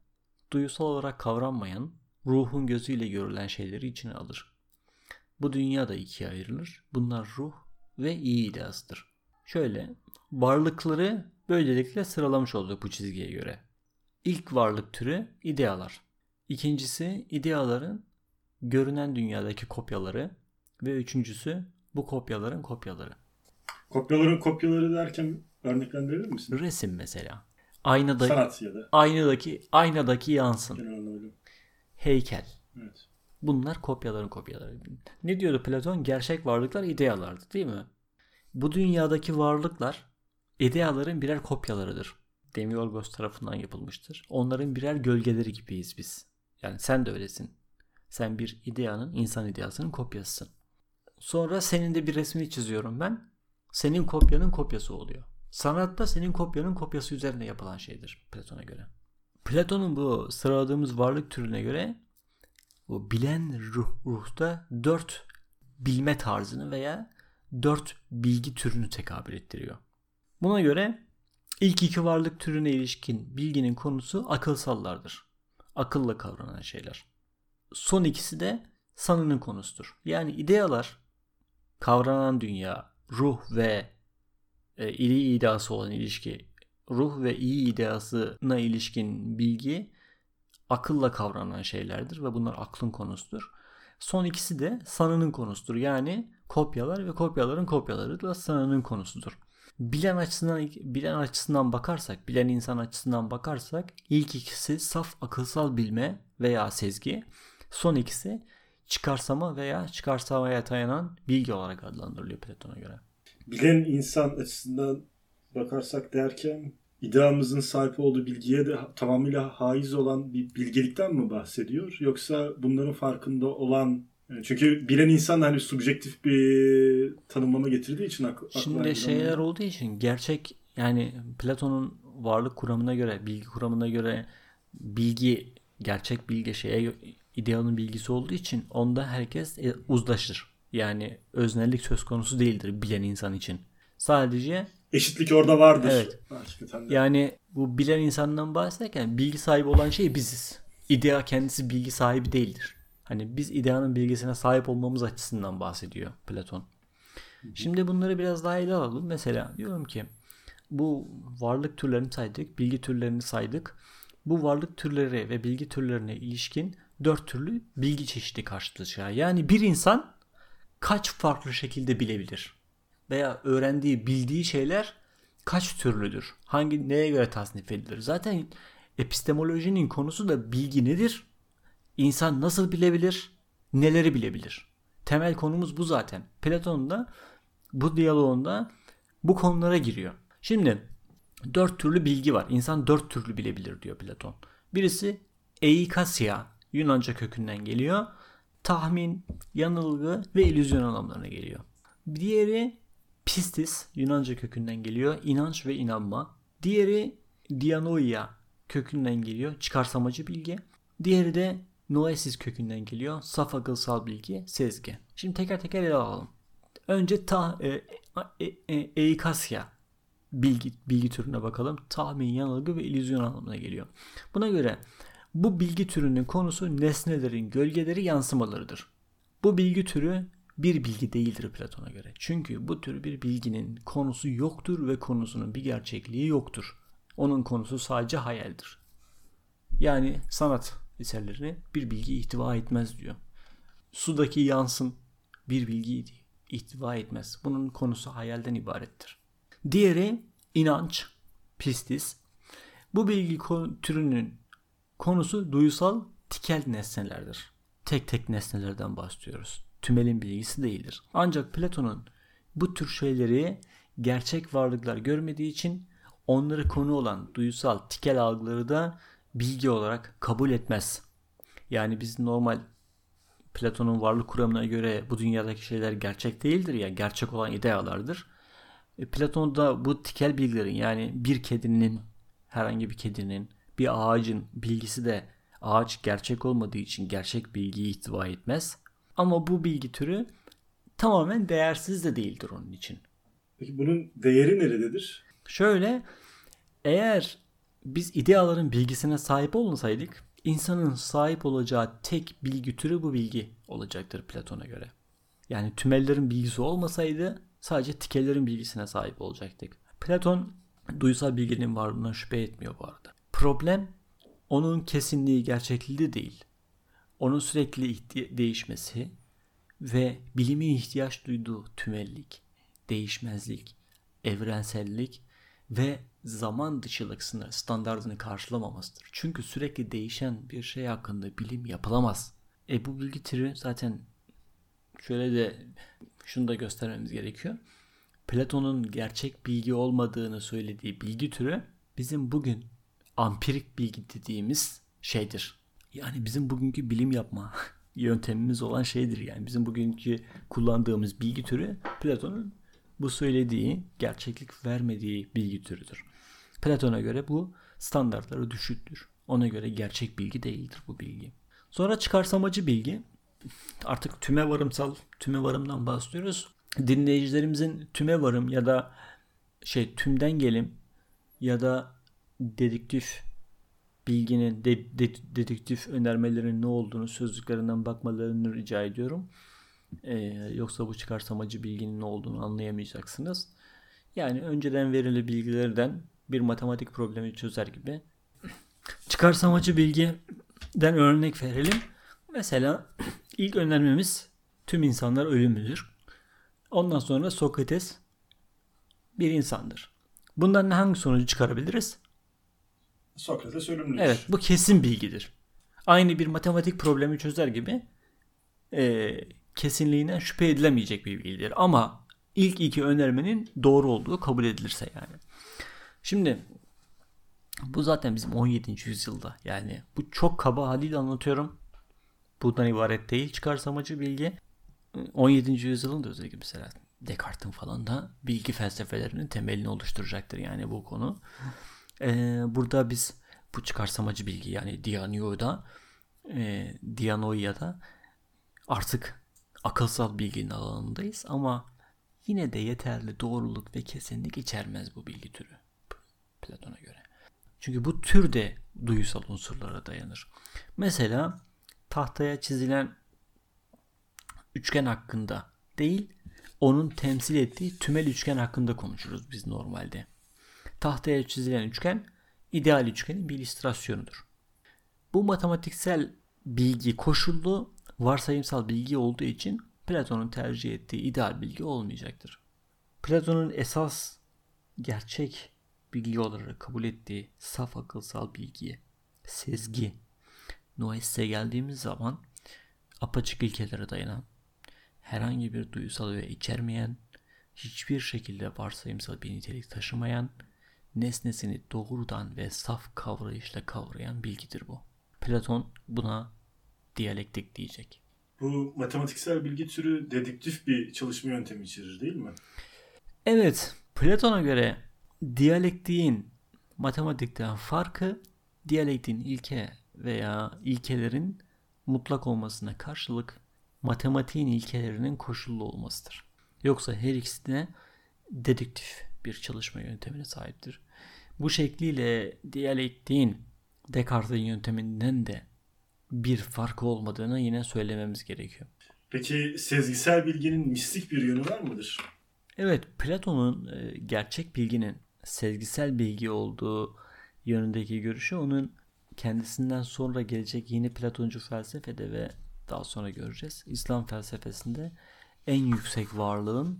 duyusal olarak kavranmayan ruhun gözüyle görülen şeyleri içine alır. Bu dünya da ikiye ayrılır. Bunlar ruh ve iyi ideasıdır. Şöyle varlıkları böylelikle sıralamış olduk bu çizgiye göre. İlk varlık türü idealar. İkincisi ideaların görünen dünyadaki kopyaları ve üçüncüsü bu kopyaların kopyaları. Kopyaların kopyaları derken örneklendirebilir misin? Resim mesela. Aynadaki, Sanat ya da. Aynadaki, aynadaki yansın. Heykel. Evet. Bunlar kopyaların kopyaları. Ne diyordu Platon? Gerçek varlıklar idealardı değil mi? Bu dünyadaki varlıklar ideaların birer kopyalarıdır. Demiurgos tarafından yapılmıştır. Onların birer gölgeleri gibiyiz biz. Yani sen de öylesin. Sen bir ideanın, insan ideasının kopyasısın. Sonra senin de bir resmini çiziyorum ben. Senin kopyanın kopyası oluyor. Sanatta senin kopyanın kopyası üzerine yapılan şeydir Platon'a göre. Platon'un bu sıraladığımız varlık türüne göre bu bilen ruh, ruhta dört bilme tarzını veya dört bilgi türünü tekabül ettiriyor. Buna göre ilk iki varlık türüne ilişkin bilginin konusu akılsallardır. Akılla kavranan şeyler. Son ikisi de sanının konusudur. Yani idealar, kavranan dünya, ruh ve e, iyi iddiası olan ilişki, ruh ve iyi iddiasına ilişkin bilgi akılla kavranan şeylerdir ve bunlar aklın konusudur. Son ikisi de sanının konusudur. Yani kopyalar ve kopyaların kopyaları da sanının konusudur. Bilen açısından bilen açısından bakarsak, bilen insan açısından bakarsak ilk ikisi saf akılsal bilme veya sezgi, son ikisi çıkarsama veya çıkarsamaya dayanan bilgi olarak adlandırılıyor Platon'a göre. Bilen insan açısından bakarsak derken iddiamızın sahip olduğu bilgiye de tamamıyla haiz olan bir bilgelikten mi bahsediyor? Yoksa bunların farkında olan çünkü bilen insan hani subjektif bir tanımlama getirdiği için ak- Şimdi şeyler olduğu için gerçek yani Platon'un varlık kuramına göre, bilgi kuramına göre bilgi gerçek bilgi şeye idealın bilgisi olduğu için onda herkes e, uzlaşır. Yani öznellik söz konusu değildir bilen insan için. Sadece eşitlik orada vardır. Evet. Yani bu bilen insandan bahsederken bilgi sahibi olan şey biziz. İdea kendisi bilgi sahibi değildir. Hani biz ideanın bilgisine sahip olmamız açısından bahsediyor Platon. Şimdi bunları biraz daha ele alalım. Mesela diyorum ki bu varlık türlerini saydık, bilgi türlerini saydık. Bu varlık türleri ve bilgi türlerine ilişkin dört türlü bilgi çeşidi karşılaşıyor. Yani bir insan kaç farklı şekilde bilebilir? Veya öğrendiği, bildiği şeyler kaç türlüdür? Hangi neye göre tasnif edilir? Zaten epistemolojinin konusu da bilgi nedir? İnsan nasıl bilebilir? Neleri bilebilir? Temel konumuz bu zaten. Platon'un da bu diyaloğunda bu konulara giriyor. Şimdi dört türlü bilgi var. İnsan dört türlü bilebilir diyor Platon. Birisi eikasya Yunanca kökünden geliyor. Tahmin, yanılgı ve illüzyon anlamlarına geliyor. Diğeri pistis Yunanca kökünden geliyor. İnanç ve inanma. Diğeri dianoia kökünden geliyor. Çıkarsamacı bilgi. Diğeri de noesis kökünden geliyor. Saf akılsal bilgi, sezgi. Şimdi teker teker ele alalım. Önce ta, e, e, e, eikasya bilgi, bilgi türüne bakalım. Tahmin, yanılgı ve illüzyon anlamına geliyor. Buna göre bu bilgi türünün konusu nesnelerin gölgeleri yansımalarıdır. Bu bilgi türü bir bilgi değildir Platon'a göre. Çünkü bu tür bir bilginin konusu yoktur ve konusunun bir gerçekliği yoktur. Onun konusu sadece hayaldir. Yani sanat eserleri bir bilgi ihtiva etmez diyor. Sudaki yansın bir bilgi ihtiva etmez. Bunun konusu hayalden ibarettir. Diğeri inanç, pistis. Bu bilgi türünün konusu duysal tikel nesnelerdir. Tek tek nesnelerden bahsediyoruz. Tümelin bilgisi değildir. Ancak Platon'un bu tür şeyleri gerçek varlıklar görmediği için onları konu olan duysal tikel algıları da bilgi olarak kabul etmez. Yani biz normal Platon'un varlık kuramına göre bu dünyadaki şeyler gerçek değildir ya gerçek olan idealardır. E, Platon da bu tikel bilgilerin yani bir kedinin herhangi bir kedinin bir ağacın bilgisi de ağaç gerçek olmadığı için gerçek bilgiyi ihtiva etmez. Ama bu bilgi türü tamamen değersiz de değildir onun için. Peki bunun değeri nerededir? Şöyle eğer biz ideaların bilgisine sahip olmasaydık insanın sahip olacağı tek bilgi türü bu bilgi olacaktır Platon'a göre. Yani tümellerin bilgisi olmasaydı sadece tikellerin bilgisine sahip olacaktık. Platon duysal bilginin varlığından şüphe etmiyor bu arada. Problem onun kesinliği gerçekliği de değil. Onun sürekli değişmesi ve bilimin ihtiyaç duyduğu tümellik, değişmezlik, evrensellik ve zaman dışılık sınır standartını karşılamamasıdır. Çünkü sürekli değişen bir şey hakkında bilim yapılamaz. E bu bilgi türü zaten şöyle de şunu da göstermemiz gerekiyor. Platon'un gerçek bilgi olmadığını söylediği bilgi türü bizim bugün ampirik bilgi dediğimiz şeydir. Yani bizim bugünkü bilim yapma yöntemimiz olan şeydir. Yani bizim bugünkü kullandığımız bilgi türü Platon'un bu söylediği gerçeklik vermediği bilgi türüdür. Platon'a göre bu standartları düşüktür. Ona göre gerçek bilgi değildir bu bilgi. Sonra çıkarsamacı bilgi. Artık tüme varımsal, tüme varımdan bahsediyoruz. Dinleyicilerimizin tüme varım ya da şey tümden gelim ya da dediktif bilginin, de, de, dedektif önermelerinin ne olduğunu sözlüklerinden bakmalarını rica ediyorum. Ee, yoksa bu çıkarsamacı bilginin ne olduğunu anlayamayacaksınız. Yani önceden verili bilgilerden bir matematik problemi çözer gibi. Çıkarsamacı bilgiden örnek verelim. Mesela ilk önermemiz tüm insanlar ölümlüdür. Ondan sonra Sokrates bir insandır. Bundan hangi sonucu çıkarabiliriz? Sokrates ölümlüdür. Evet bu kesin bilgidir. Aynı bir matematik problemi çözer gibi e, kesinliğine şüphe edilemeyecek bir bilgidir. Ama ilk iki önermenin doğru olduğu kabul edilirse yani. Şimdi bu zaten bizim 17. yüzyılda yani bu çok kaba haliyle anlatıyorum. Bundan ibaret değil çıkarsamacı bilgi. 17. yüzyılın da özellikle mesela Descartes'in falan da bilgi felsefelerinin temelini oluşturacaktır yani bu konu. Ee, burada biz bu çıkarsamacı bilgi yani Dianoia'da e, Dianoia'da artık akılsal bilginin alanındayız ama yine de yeterli doğruluk ve kesinlik içermez bu bilgi türü Platon'a göre. Çünkü bu tür de duyusal unsurlara dayanır. Mesela tahtaya çizilen üçgen hakkında değil onun temsil ettiği tümel üçgen hakkında konuşuruz biz normalde. Tahtaya çizilen üçgen ideal üçgenin bir illüstrasyonudur. Bu matematiksel bilgi koşullu varsayımsal bilgi olduğu için Platon'un tercih ettiği ideal bilgi olmayacaktır. Platon'un esas gerçek bilgi olarak kabul ettiği saf akılsal bilgiye, sezgi, noes'e geldiğimiz zaman apaçık ilkelere dayanan, herhangi bir duysal öğe içermeyen, hiçbir şekilde varsayımsal bir nitelik taşımayan, nesnesini doğrudan ve saf kavrayışla kavrayan bilgidir bu. Platon buna diyalektik diyecek. Bu matematiksel bilgi türü dedüktif bir çalışma yöntemi içerir değil mi? Evet, Platon'a göre diyalektiğin matematikten farkı diyalektiğin ilke veya ilkelerin mutlak olmasına karşılık matematiğin ilkelerinin koşullu olmasıdır. Yoksa her ikisi de dedüktif bir çalışma yöntemine sahiptir. Bu şekliyle diyalektiğin Descartes'in yönteminden de bir farkı olmadığını yine söylememiz gerekiyor. Peki sezgisel bilginin mistik bir yönü var mıdır? Evet, Platon'un e, gerçek bilginin sezgisel bilgi olduğu yönündeki görüşü onun kendisinden sonra gelecek yeni Platoncu felsefede ve daha sonra göreceğiz. İslam felsefesinde en yüksek varlığın,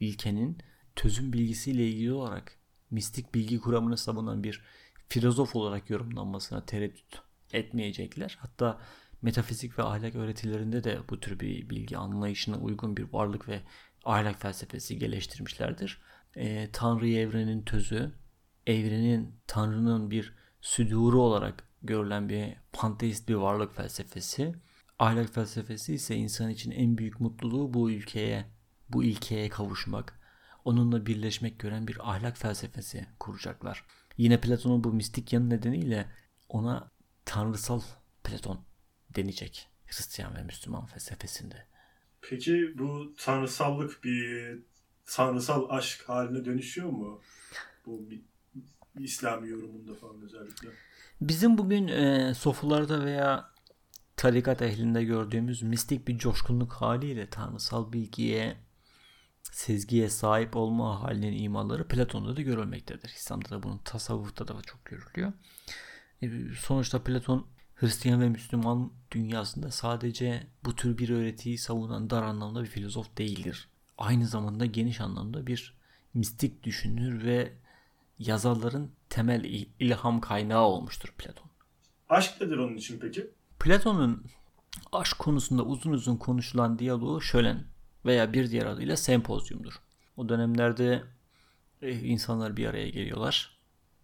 ilkenin tözün bilgisiyle ilgili olarak mistik bilgi kuramını savunan bir filozof olarak yorumlanmasına tereddüt etmeyecekler. Hatta metafizik ve ahlak öğretilerinde de bu tür bir bilgi anlayışına uygun bir varlık ve ahlak felsefesi geliştirmişlerdir. E, Tanrı evrenin tözü, evrenin Tanrı'nın bir süduru olarak görülen bir panteist bir varlık felsefesi. Ahlak felsefesi ise insan için en büyük mutluluğu bu ülkeye, bu ilkeye kavuşmak, onunla birleşmek gören bir ahlak felsefesi kuracaklar. Yine Platon'un bu mistik yanı nedeniyle ona tanrısal Platon denecek Hristiyan ve Müslüman felsefesinde. Peki bu tanrısallık bir tanrısal aşk haline dönüşüyor mu? Bu bir, bir İslami yorumunda falan özellikle. Bizim bugün e, sofularda veya tarikat ehlinde gördüğümüz mistik bir coşkunluk haliyle tanrısal bilgiye, sezgiye sahip olma halinin imaları Platon'da da görülmektedir. İslam'da da bunun tasavvufta da çok görülüyor. E, sonuçta Platon Hristiyan ve Müslüman dünyasında sadece bu tür bir öğretiyi savunan dar anlamda bir filozof değildir. Aynı zamanda geniş anlamda bir mistik düşünür ve yazarların temel ilham kaynağı olmuştur Platon. Aşk nedir onun için peki? Platon'un aşk konusunda uzun uzun konuşulan diyaloğu şölen veya bir diğer adıyla sempozyumdur. O dönemlerde e, insanlar bir araya geliyorlar.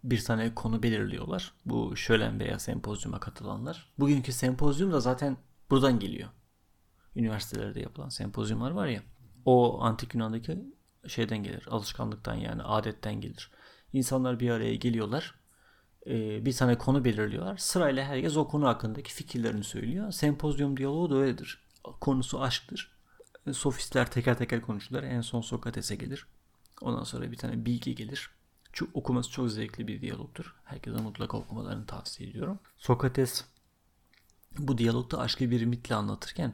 Bir tane konu belirliyorlar. Bu şölen veya sempozyuma katılanlar. Bugünkü sempozyum da zaten buradan geliyor. Üniversitelerde yapılan sempozyumlar var ya. O antik Yunan'daki şeyden gelir. Alışkanlıktan yani adetten gelir. İnsanlar bir araya geliyorlar. Ee, bir tane konu belirliyorlar. Sırayla herkes o konu hakkındaki fikirlerini söylüyor. Sempozyum diyaloğu da öyledir. Konusu aşktır. Sofistler teker teker konuşurlar. En son Sokrates'e gelir. Ondan sonra bir tane bilgi gelir. Çok, okuması çok zevkli bir diyalogtur. Herkese mutlaka okumalarını tavsiye ediyorum. Sokrates bu diyalogda aşkı bir mitle anlatırken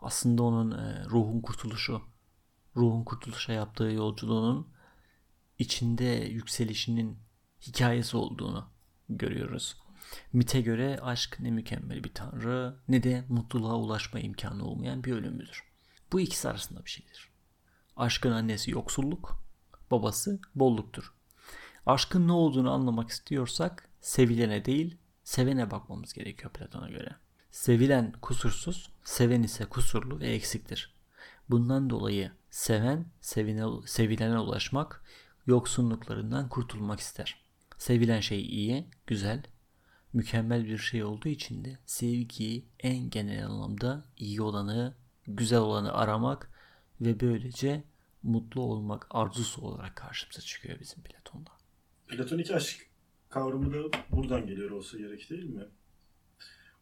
aslında onun e, ruhun kurtuluşu, ruhun kurtuluşa yaptığı yolculuğunun içinde yükselişinin hikayesi olduğunu görüyoruz. Mite göre aşk ne mükemmel bir tanrı ne de mutluluğa ulaşma imkanı olmayan bir ölümüdür. Bu ikisi arasında bir şeydir. Aşkın annesi yoksulluk, babası bolluktur. Aşkın ne olduğunu anlamak istiyorsak sevilene değil, sevene bakmamız gerekiyor Platon'a göre. Sevilen kusursuz, seven ise kusurlu ve eksiktir. Bundan dolayı seven, sevine, sevilene ulaşmak, yoksunluklarından kurtulmak ister. Sevilen şey iyi, güzel, mükemmel bir şey olduğu için de sevgiyi en genel anlamda iyi olanı, güzel olanı aramak ve böylece mutlu olmak arzusu olarak karşımıza çıkıyor bizim Platon'da. Platonik aşk kavramı da buradan geliyor olsa gerek değil mi?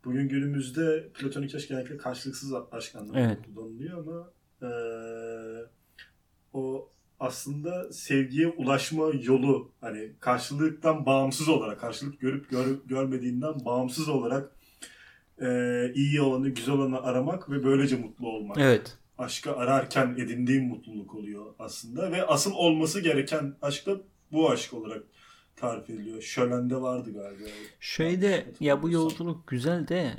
Bugün günümüzde platonik aşk genellikle karşılıksız aşk anlamında evet. kullanılıyor ama e, o aslında sevgiye ulaşma yolu hani karşılıktan bağımsız olarak karşılık görüp gör, görmediğinden bağımsız olarak e, iyi olanı güzel olanı aramak ve böylece mutlu olmak. Evet. aşkı ararken edindiğim mutluluk oluyor aslında. Ve asıl olması gereken aşk da bu aşk olarak tarif ediliyor. Şölen'de vardı galiba. Şeyde ya bu yolculuk güzel de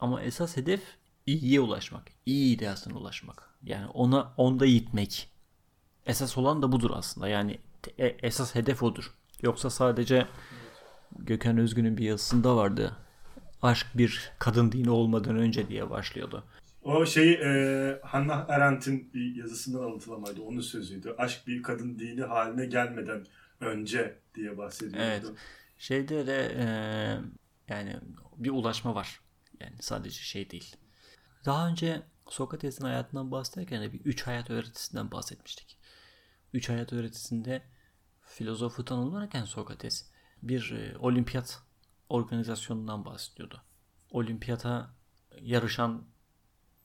ama esas hedef iyiye ulaşmak. İyi ideasına ulaşmak. Yani ona onda yitmek. Esas olan da budur aslında. Yani e, esas hedef odur. Yoksa sadece Gökhan Özgün'ün bir yazısında vardı. Aşk bir kadın dini olmadan önce diye başlıyordu. O şey e, Hannah Arendt'in bir yazısından alıntılamaydı. Onun sözüydü. Aşk bir kadın dini haline gelmeden önce diye bahsediyordu. Evet. Şeyde de e, yani bir ulaşma var. Yani sadece şey değil. Daha önce Sokrates'in hayatından bahsederken de bir üç hayat öğretisinden bahsetmiştik. Üç hayat öğretisinde filozofu tanımlarken Sokrates bir e, olimpiyat organizasyonundan bahsediyordu. Olimpiyata yarışan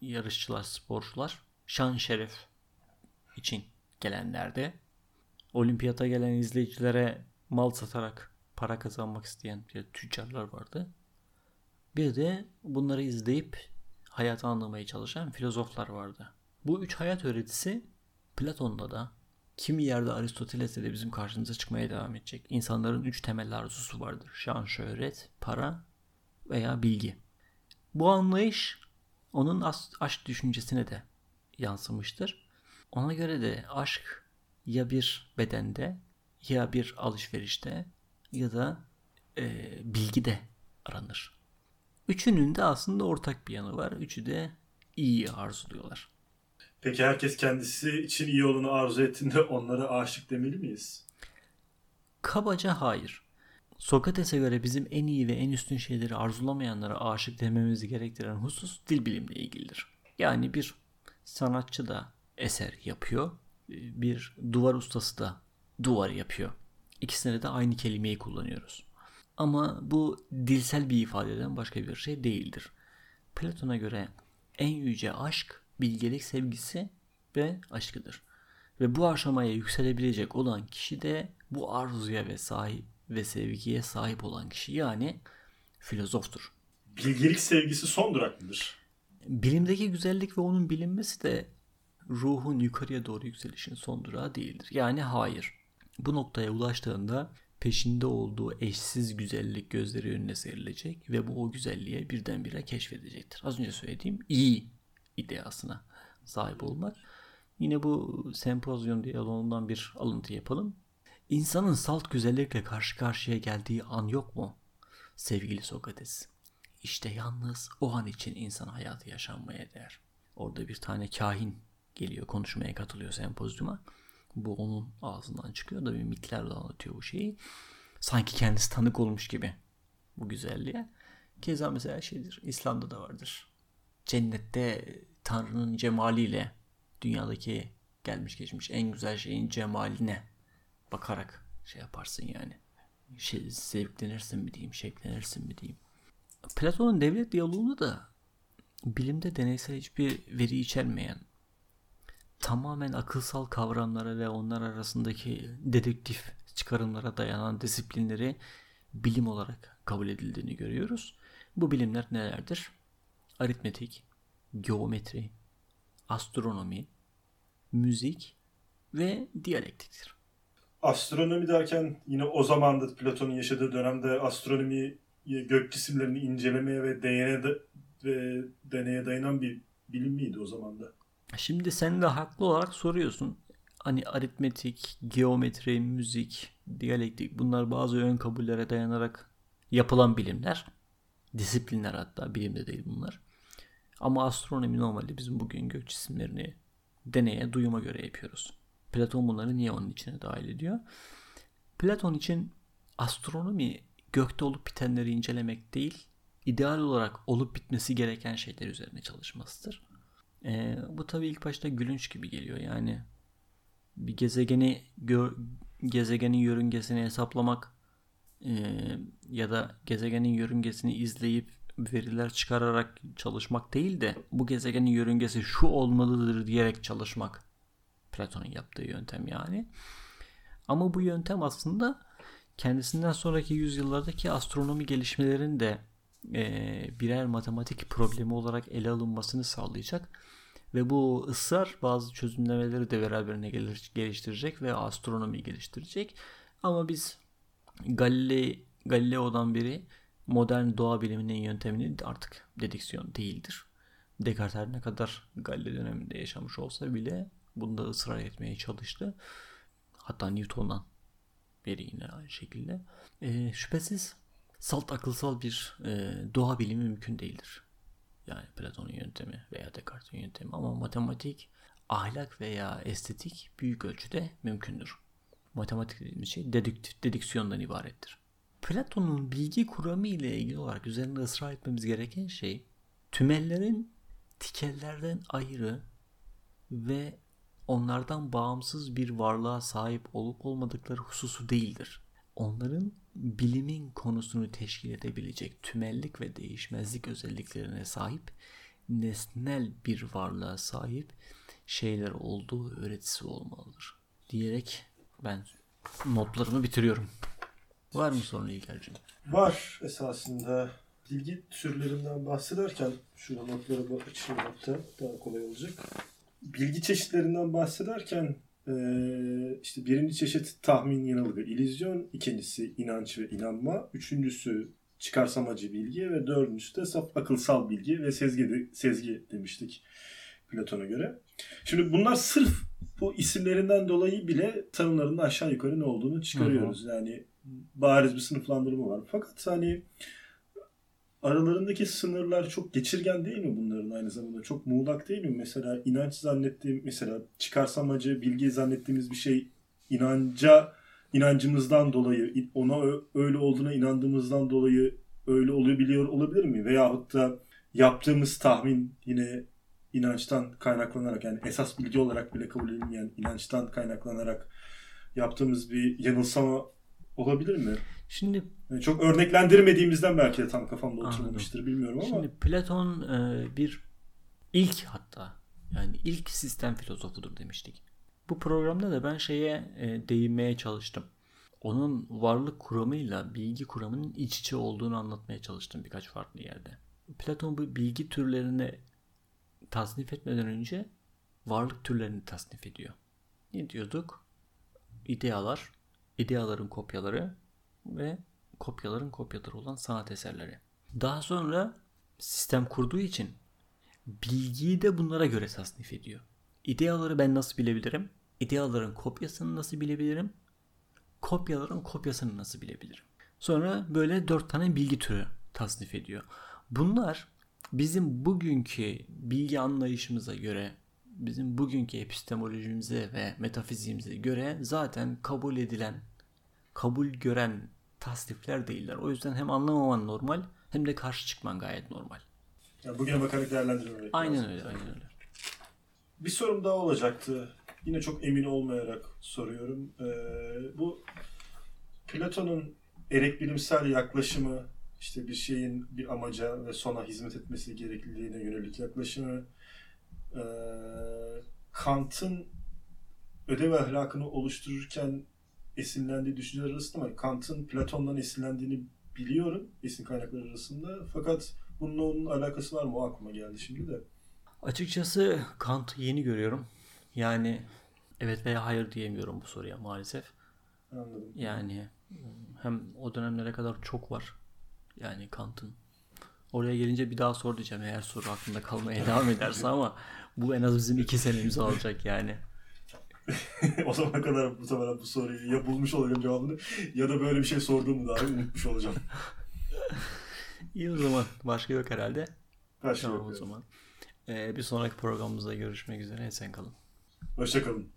yarışçılar, sporcular şan şeref için gelenlerde olimpiyata gelen izleyicilere mal satarak para kazanmak isteyen tüccarlar vardı. Bir de bunları izleyip hayatı anlamaya çalışan filozoflar vardı. Bu üç hayat öğretisi Platon'da da kimi yerde Aristoteles'te de bizim karşımıza çıkmaya devam edecek. İnsanların üç temel arzusu vardır. Şan, şöhret, para veya bilgi. Bu anlayış onun aşk düşüncesine de yansımıştır. Ona göre de aşk ya bir bedende ya bir alışverişte ya da e, bilgide aranır. Üçünün de aslında ortak bir yanı var. Üçü de iyi arzuluyorlar. Peki herkes kendisi için iyi olanı arzu ettiğinde onlara aşık demeli miyiz? Kabaca hayır. Sokrates'e göre bizim en iyi ve en üstün şeyleri arzulamayanlara aşık dememizi gerektiren husus dil bilimle ilgilidir. Yani bir sanatçı da eser yapıyor, bir duvar ustası da duvar yapıyor. İkisinde de aynı kelimeyi kullanıyoruz. Ama bu dilsel bir ifadeden başka bir şey değildir. Platon'a göre en yüce aşk bilgelik sevgisi ve aşkıdır. Ve bu aşamaya yükselebilecek olan kişi de bu arzuya ve sahip ve sevgiye sahip olan kişi yani filozoftur. Bilgelik sevgisi son durak mıdır? Bilimdeki güzellik ve onun bilinmesi de ruhun yukarıya doğru yükselişin son durağı değildir. Yani hayır. Bu noktaya ulaştığında peşinde olduğu eşsiz güzellik gözleri önüne serilecek ve bu o güzelliğe birdenbire keşfedecektir. Az önce söylediğim iyi ideasına sahip olmak. Yine bu sempozyum diyaloğundan bir alıntı yapalım. İnsanın salt güzellikle karşı karşıya geldiği an yok mu? Sevgili Sokrates. İşte yalnız o an için insan hayatı yaşanmaya değer. Orada bir tane kahin geliyor konuşmaya katılıyor sempozyuma. Bu onun ağzından çıkıyor da bir mitlerle anlatıyor bu şeyi. Sanki kendisi tanık olmuş gibi bu güzelliğe. Keza mesela şeydir İslam'da da vardır. Cennette Tanrı'nın cemaliyle dünyadaki gelmiş geçmiş en güzel şeyin cemaline bakarak şey yaparsın yani. Şey, zevklenirsin mi diyeyim, şeklenirsin mi diyeyim. Platon'un devlet diyaloğunda da bilimde deneysel hiçbir veri içermeyen tamamen akılsal kavramlara ve onlar arasındaki dedektif çıkarımlara dayanan disiplinleri bilim olarak kabul edildiğini görüyoruz. Bu bilimler nelerdir? Aritmetik, geometri, astronomi, müzik ve diyalektiktir. Astronomi derken yine o zamanda Platon'un yaşadığı dönemde astronomi gök cisimlerini incelemeye ve deneye, ve deneye dayanan bir bilim miydi o zaman da? Şimdi sen de haklı olarak soruyorsun. Hani aritmetik, geometri, müzik, diyalektik bunlar bazı ön kabullere dayanarak yapılan bilimler. Disiplinler hatta bilimde değil bunlar. Ama astronomi normalde bizim bugün gök cisimlerini deneye, duyuma göre yapıyoruz. Platon bunları niye onun içine dahil ediyor? Platon için astronomi gökte olup bitenleri incelemek değil, ideal olarak olup bitmesi gereken şeyler üzerine çalışmasıdır. Ee, bu tabii ilk başta gülünç gibi geliyor. Yani bir gezegeni gör, gezegenin yörüngesini hesaplamak e, ya da gezegenin yörüngesini izleyip veriler çıkararak çalışmak değil de bu gezegenin yörüngesi şu olmalıdır diyerek çalışmak Platon'un yaptığı yöntem yani. Ama bu yöntem aslında kendisinden sonraki yüzyıllardaki astronomi gelişmelerin de e, birer matematik problemi olarak ele alınmasını sağlayacak Ve bu ısrar bazı çözümlemeleri de beraberine geliştirecek ve astronomiyi geliştirecek. Ama biz Galilei, Galileo'dan beri modern doğa biliminin yöntemini artık dediksiyon değildir. Descartes her ne kadar Galileo döneminde yaşamış olsa bile bunda ısrar etmeye çalıştı. Hatta Newton'dan beri yine aynı şekilde. E, şüphesiz salt akılsal bir e, doğa bilimi mümkün değildir. Yani Platon'un yöntemi veya Descartes'in yöntemi ama matematik, ahlak veya estetik büyük ölçüde mümkündür. Matematik dediğimiz şey dedik, dediksiyondan ibarettir. Platon'un bilgi kuramı ile ilgili olarak üzerinde ısrar etmemiz gereken şey tümellerin tikellerden ayrı ve onlardan bağımsız bir varlığa sahip olup olmadıkları hususu değildir. Onların bilimin konusunu teşkil edebilecek tümellik ve değişmezlik özelliklerine sahip nesnel bir varlığa sahip şeyler olduğu öğretisi olmalıdır. Diyerek ben notlarımı bitiriyorum. Var mı sorun İlker'cim? Var esasında. Bilgi türlerinden bahsederken şurada notları açayım hatta daha kolay olacak. Bilgi çeşitlerinden bahsederken işte birinci çeşit tahmin, yanılgı, illüzyon, ikincisi inanç ve inanma, üçüncüsü çıkarsamacı bilgi ve dördüncüsü de saf akılsal bilgi ve sezgi, sezgi demiştik Platon'a göre. Şimdi bunlar sırf bu isimlerinden dolayı bile tanımlarında aşağı yukarı ne olduğunu çıkarıyoruz. Hı hı. Yani bariz bir sınıflandırma var. Fakat hani aralarındaki sınırlar çok geçirgen değil mi bunların aynı zamanda? Çok muğlak değil mi? Mesela inanç zannettiğim, mesela çıkarsamacı, bilgi zannettiğimiz bir şey inanca, inancımızdan dolayı, ona öyle olduğuna inandığımızdan dolayı öyle oluyor biliyor olabilir mi? Veyahut da yaptığımız tahmin yine inançtan kaynaklanarak yani esas bilgi olarak bile kabul edilmeyen inançtan kaynaklanarak yaptığımız bir yanılsama olabilir mi? Şimdi yani çok örneklendirmediğimizden belki de tam kafamda oturmamıştır bilmiyorum ama. Şimdi Platon e, bir ilk hatta yani ilk sistem filozofudur demiştik. Bu programda da ben şeye e, değinmeye çalıştım. Onun varlık kuramıyla bilgi kuramının iç içe olduğunu anlatmaya çalıştım birkaç farklı yerde. Platon bu bilgi türlerini tasnif etmeden önce varlık türlerini tasnif ediyor. Ne diyorduk? İdealar, ideaların kopyaları ve kopyaların kopyaları olan sanat eserleri. Daha sonra sistem kurduğu için bilgiyi de bunlara göre tasnif ediyor. İdeaları ben nasıl bilebilirim? İdeaların kopyasını nasıl bilebilirim? Kopyaların kopyasını nasıl bilebilirim? Sonra böyle dört tane bilgi türü tasnif ediyor. Bunlar bizim bugünkü bilgi anlayışımıza göre, bizim bugünkü epistemolojimize ve metafiziğimize göre zaten kabul edilen, kabul gören tasnifler değiller. O yüzden hem anlamaman normal hem de karşı çıkman gayet normal. Yani bugüne bakarak değerlendirmemek Aynen lazım. öyle, aynen öyle. Bir sorum daha olacaktı. Yine çok emin olmayarak soruyorum. Ee, bu Platon'un erek bilimsel yaklaşımı, işte bir şeyin bir amaca ve sona hizmet etmesi gerekliliğine yönelik yaklaşımı, e, Kant'ın ödev ahlakını oluştururken esinlendiği düşünceler arasında ama Kant'ın Platon'dan esinlendiğini biliyorum esin kaynakları arasında. Fakat bununla onun alakası var mı o aklıma geldi şimdi de. Açıkçası Kant'ı yeni görüyorum. Yani evet veya hayır diyemiyorum bu soruya maalesef. Anladım. Yani hem o dönemlere kadar çok var. Yani Kant'ın. Oraya gelince bir daha sor diyeceğim eğer soru aklında kalmaya devam ederse ama bu en az bizim iki senemizi alacak yani. o zamana kadar bu sefer bu soruyu ya bulmuş olacağım cevabını ya da böyle bir şey sorduğumu dahi unutmuş olacağım. İyi o zaman. Başka yok herhalde. Başka tamam yok. o zaman. Ee, bir sonraki programımızda görüşmek üzere. Sen kalın. Hoşçakalın.